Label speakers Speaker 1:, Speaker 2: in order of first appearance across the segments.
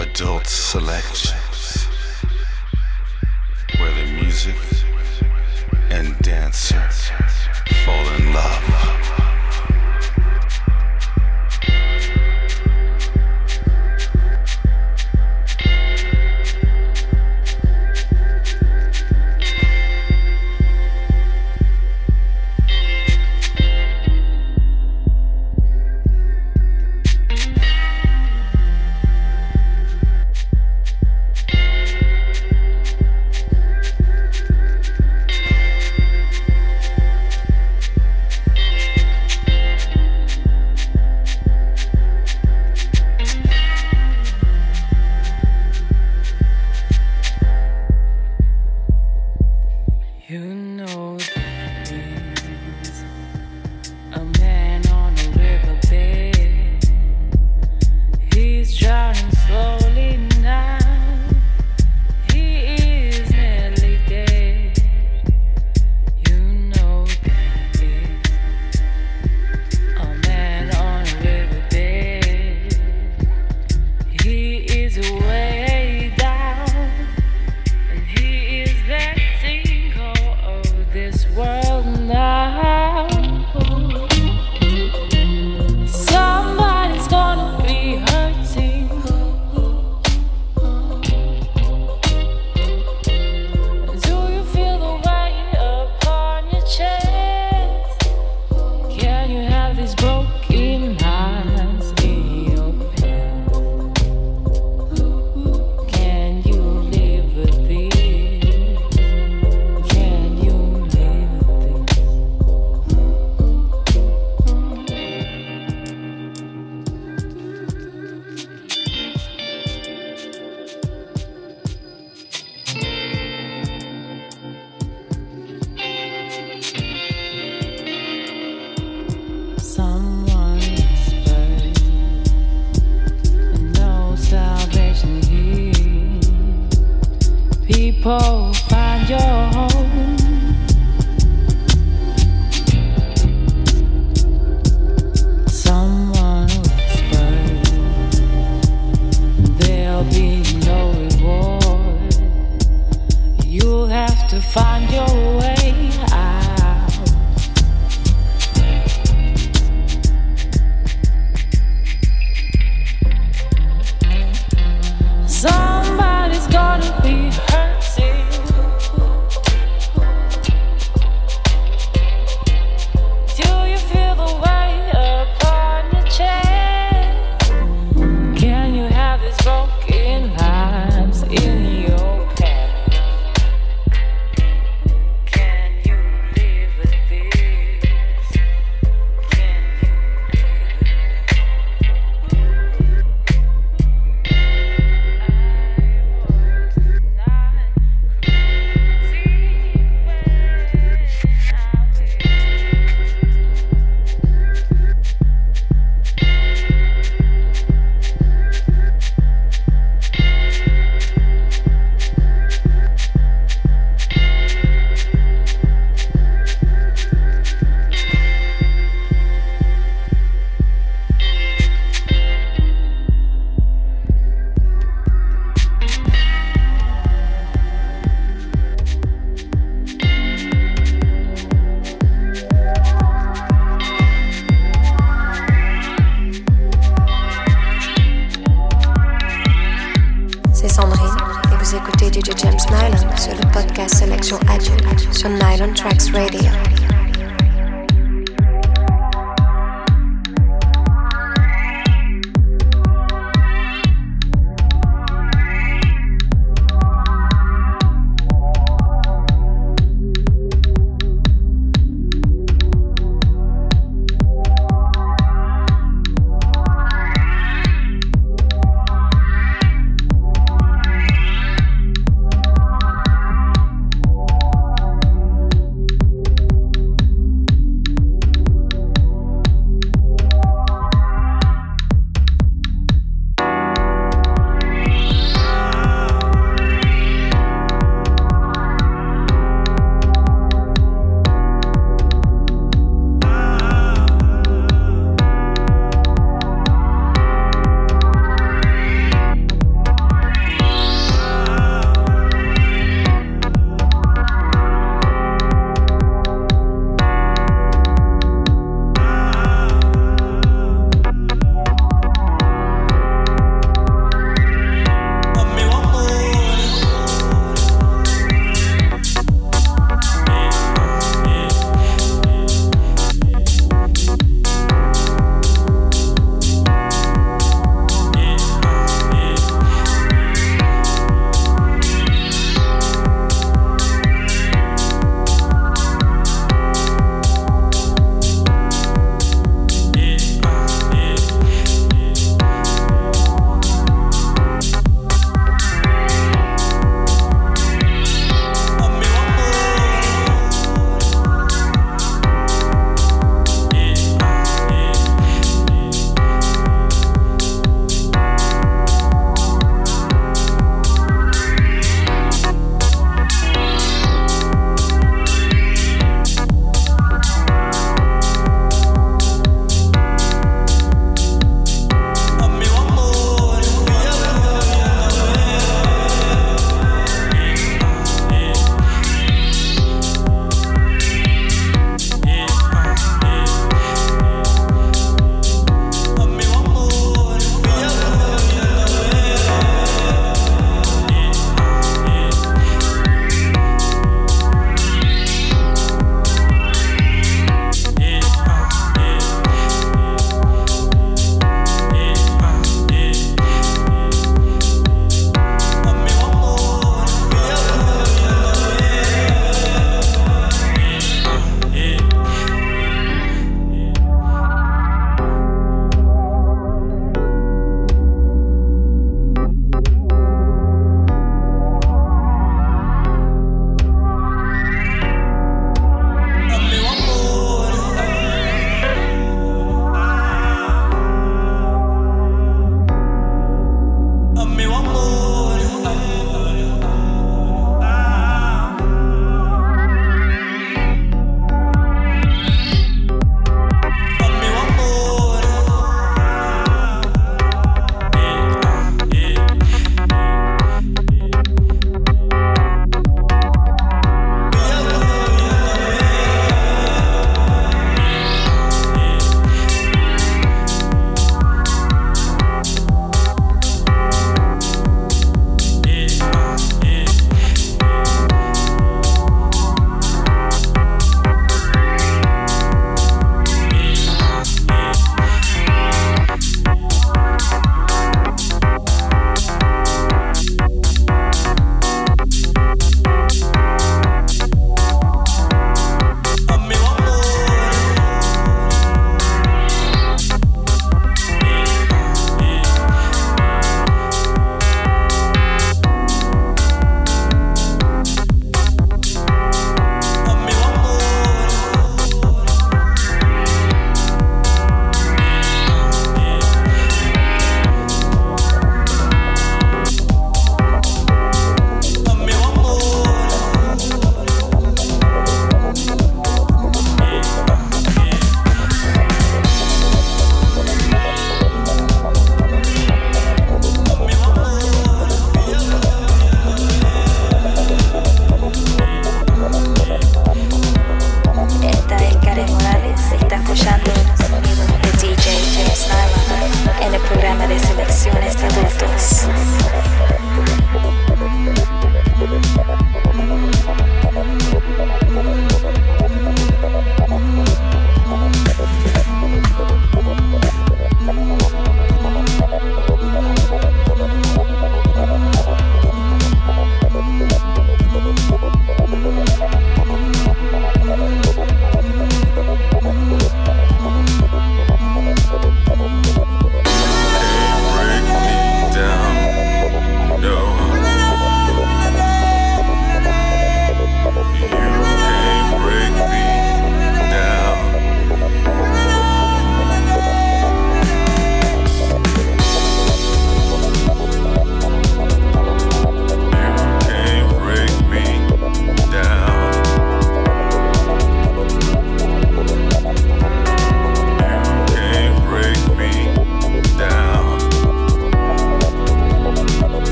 Speaker 1: adult selections where the music and dancer fall in love.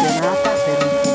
Speaker 2: serenata per